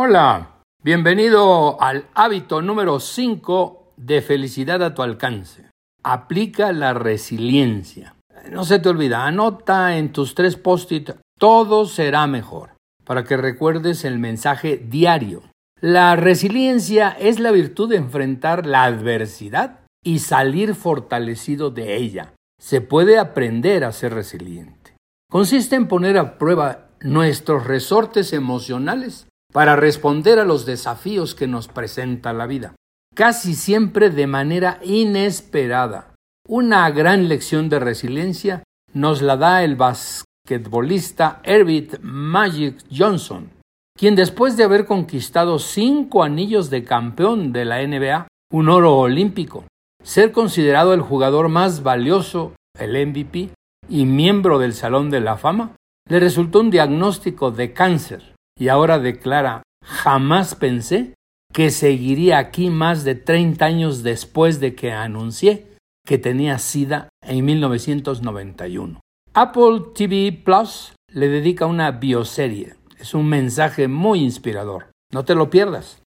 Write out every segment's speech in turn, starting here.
Hola, bienvenido al hábito número 5 de felicidad a tu alcance. Aplica la resiliencia. No se te olvida, anota en tus tres post-it, todo será mejor, para que recuerdes el mensaje diario. La resiliencia es la virtud de enfrentar la adversidad y salir fortalecido de ella. Se puede aprender a ser resiliente. Consiste en poner a prueba nuestros resortes emocionales para responder a los desafíos que nos presenta la vida, casi siempre de manera inesperada. Una gran lección de resiliencia nos la da el basquetbolista Herbert Magic Johnson, quien después de haber conquistado cinco anillos de campeón de la NBA, un oro olímpico, ser considerado el jugador más valioso, el MVP, y miembro del Salón de la Fama, le resultó un diagnóstico de cáncer y ahora declara, jamás pensé que seguiría aquí más de 30 años después de que anuncié que tenía SIDA en 1991. Apple TV Plus le dedica una bioserie. Es un mensaje muy inspirador. No te lo pierdas.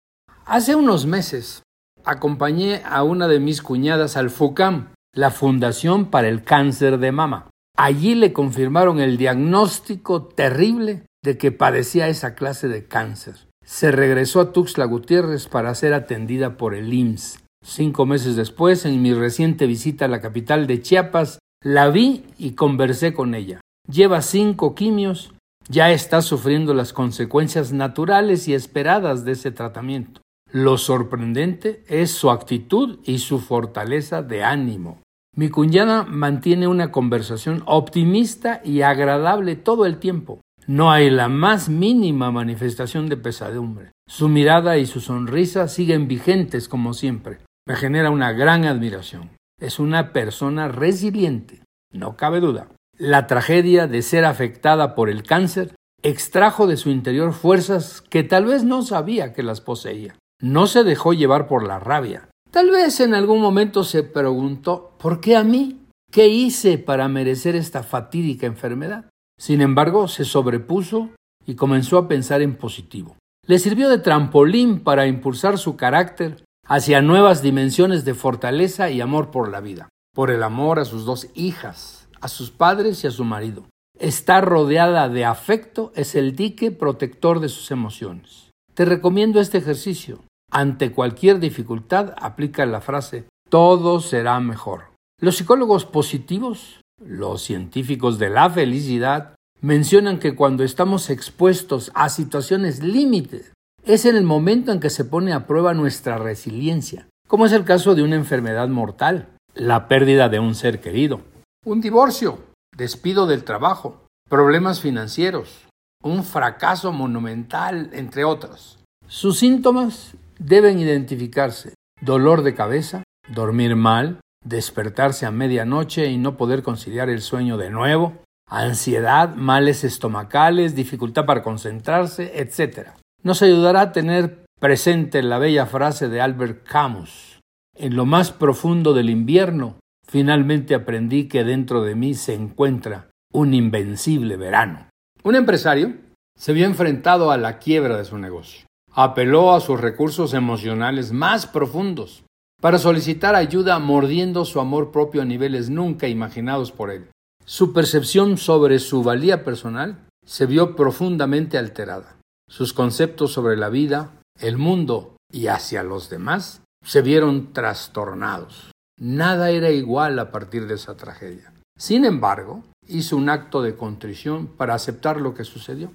Hace unos meses acompañé a una de mis cuñadas al FUCAM, la Fundación para el Cáncer de Mama. Allí le confirmaron el diagnóstico terrible de que padecía esa clase de cáncer. Se regresó a Tuxtla Gutiérrez para ser atendida por el IMSS. Cinco meses después, en mi reciente visita a la capital de Chiapas, la vi y conversé con ella. Lleva cinco quimios, ya está sufriendo las consecuencias naturales y esperadas de ese tratamiento. Lo sorprendente es su actitud y su fortaleza de ánimo. Mi cuñada mantiene una conversación optimista y agradable todo el tiempo. No hay la más mínima manifestación de pesadumbre. Su mirada y su sonrisa siguen vigentes como siempre. Me genera una gran admiración. Es una persona resiliente, no cabe duda. La tragedia de ser afectada por el cáncer extrajo de su interior fuerzas que tal vez no sabía que las poseía. No se dejó llevar por la rabia. Tal vez en algún momento se preguntó ¿por qué a mí? ¿Qué hice para merecer esta fatídica enfermedad? Sin embargo, se sobrepuso y comenzó a pensar en positivo. Le sirvió de trampolín para impulsar su carácter hacia nuevas dimensiones de fortaleza y amor por la vida, por el amor a sus dos hijas, a sus padres y a su marido. Estar rodeada de afecto es el dique protector de sus emociones. Te recomiendo este ejercicio. Ante cualquier dificultad, aplica la frase todo será mejor. Los psicólogos positivos los científicos de la felicidad mencionan que cuando estamos expuestos a situaciones límites, es en el momento en que se pone a prueba nuestra resiliencia, como es el caso de una enfermedad mortal, la pérdida de un ser querido, un divorcio, despido del trabajo, problemas financieros, un fracaso monumental, entre otros. Sus síntomas deben identificarse dolor de cabeza, dormir mal, despertarse a medianoche y no poder conciliar el sueño de nuevo, ansiedad, males estomacales, dificultad para concentrarse, etc. Nos ayudará a tener presente la bella frase de Albert Camus. En lo más profundo del invierno, finalmente aprendí que dentro de mí se encuentra un invencible verano. Un empresario se vio enfrentado a la quiebra de su negocio. Apeló a sus recursos emocionales más profundos para solicitar ayuda mordiendo su amor propio a niveles nunca imaginados por él. Su percepción sobre su valía personal se vio profundamente alterada. Sus conceptos sobre la vida, el mundo y hacia los demás se vieron trastornados. Nada era igual a partir de esa tragedia. Sin embargo, hizo un acto de contrición para aceptar lo que sucedió.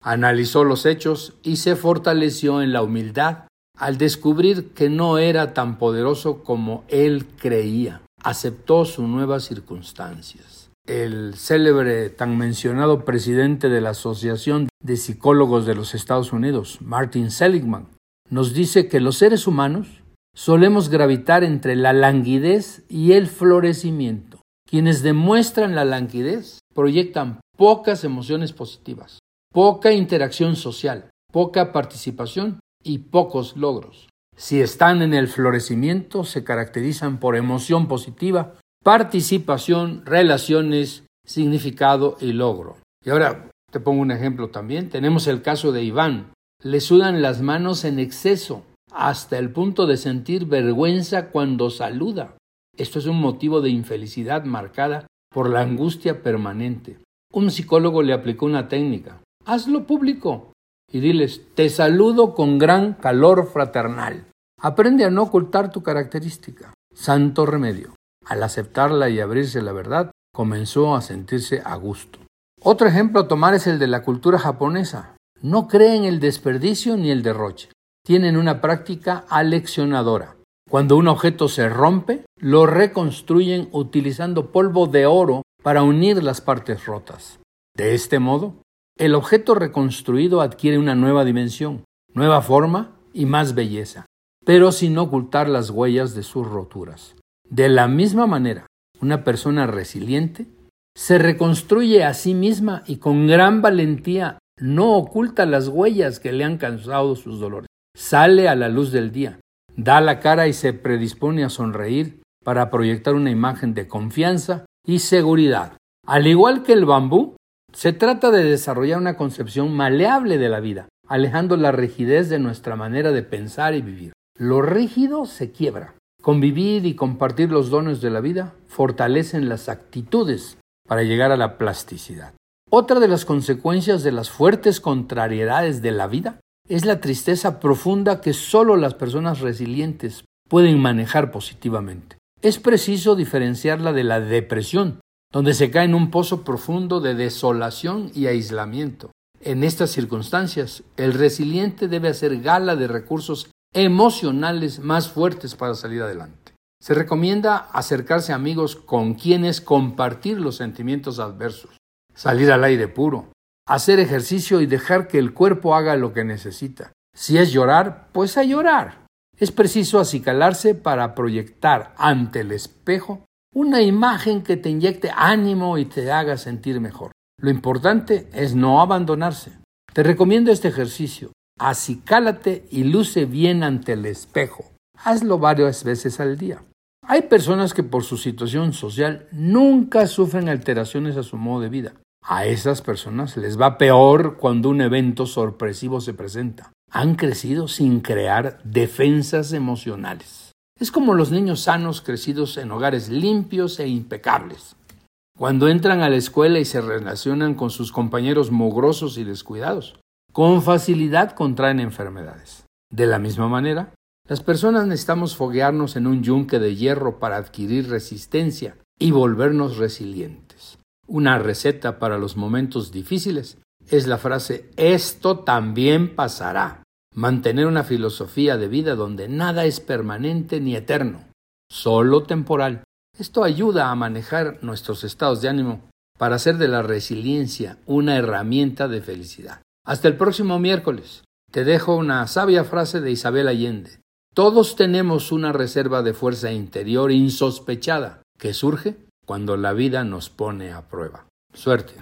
Analizó los hechos y se fortaleció en la humildad al descubrir que no era tan poderoso como él creía, aceptó sus nuevas circunstancias. El célebre tan mencionado presidente de la Asociación de Psicólogos de los Estados Unidos, Martin Seligman, nos dice que los seres humanos solemos gravitar entre la languidez y el florecimiento. Quienes demuestran la languidez proyectan pocas emociones positivas, poca interacción social, poca participación y pocos logros. Si están en el florecimiento, se caracterizan por emoción positiva, participación, relaciones, significado y logro. Y ahora te pongo un ejemplo también. Tenemos el caso de Iván. Le sudan las manos en exceso, hasta el punto de sentir vergüenza cuando saluda. Esto es un motivo de infelicidad marcada por la angustia permanente. Un psicólogo le aplicó una técnica. Hazlo público y diles, te saludo con gran calor fraternal. Aprende a no ocultar tu característica. Santo remedio. Al aceptarla y abrirse la verdad, comenzó a sentirse a gusto. Otro ejemplo a tomar es el de la cultura japonesa. No creen el desperdicio ni el derroche. Tienen una práctica aleccionadora. Cuando un objeto se rompe, lo reconstruyen utilizando polvo de oro para unir las partes rotas. De este modo, el objeto reconstruido adquiere una nueva dimensión, nueva forma y más belleza, pero sin ocultar las huellas de sus roturas. De la misma manera, una persona resiliente se reconstruye a sí misma y con gran valentía no oculta las huellas que le han causado sus dolores. Sale a la luz del día, da la cara y se predispone a sonreír para proyectar una imagen de confianza y seguridad. Al igual que el bambú, se trata de desarrollar una concepción maleable de la vida, alejando la rigidez de nuestra manera de pensar y vivir. Lo rígido se quiebra. Convivir y compartir los dones de la vida fortalecen las actitudes para llegar a la plasticidad. Otra de las consecuencias de las fuertes contrariedades de la vida es la tristeza profunda que solo las personas resilientes pueden manejar positivamente. Es preciso diferenciarla de la depresión, donde se cae en un pozo profundo de desolación y aislamiento. En estas circunstancias, el resiliente debe hacer gala de recursos emocionales más fuertes para salir adelante. Se recomienda acercarse a amigos con quienes compartir los sentimientos adversos, salir al aire puro, hacer ejercicio y dejar que el cuerpo haga lo que necesita. Si es llorar, pues a llorar. Es preciso acicalarse para proyectar ante el espejo una imagen que te inyecte ánimo y te haga sentir mejor. Lo importante es no abandonarse. Te recomiendo este ejercicio. Acicálate y luce bien ante el espejo. Hazlo varias veces al día. Hay personas que por su situación social nunca sufren alteraciones a su modo de vida. A esas personas les va peor cuando un evento sorpresivo se presenta. Han crecido sin crear defensas emocionales. Es como los niños sanos crecidos en hogares limpios e impecables. Cuando entran a la escuela y se relacionan con sus compañeros mugrosos y descuidados, con facilidad contraen enfermedades. De la misma manera, las personas necesitamos foguearnos en un yunque de hierro para adquirir resistencia y volvernos resilientes. Una receta para los momentos difíciles es la frase esto también pasará. Mantener una filosofía de vida donde nada es permanente ni eterno, solo temporal. Esto ayuda a manejar nuestros estados de ánimo para hacer de la resiliencia una herramienta de felicidad. Hasta el próximo miércoles. Te dejo una sabia frase de Isabel Allende. Todos tenemos una reserva de fuerza interior insospechada que surge cuando la vida nos pone a prueba. Suerte.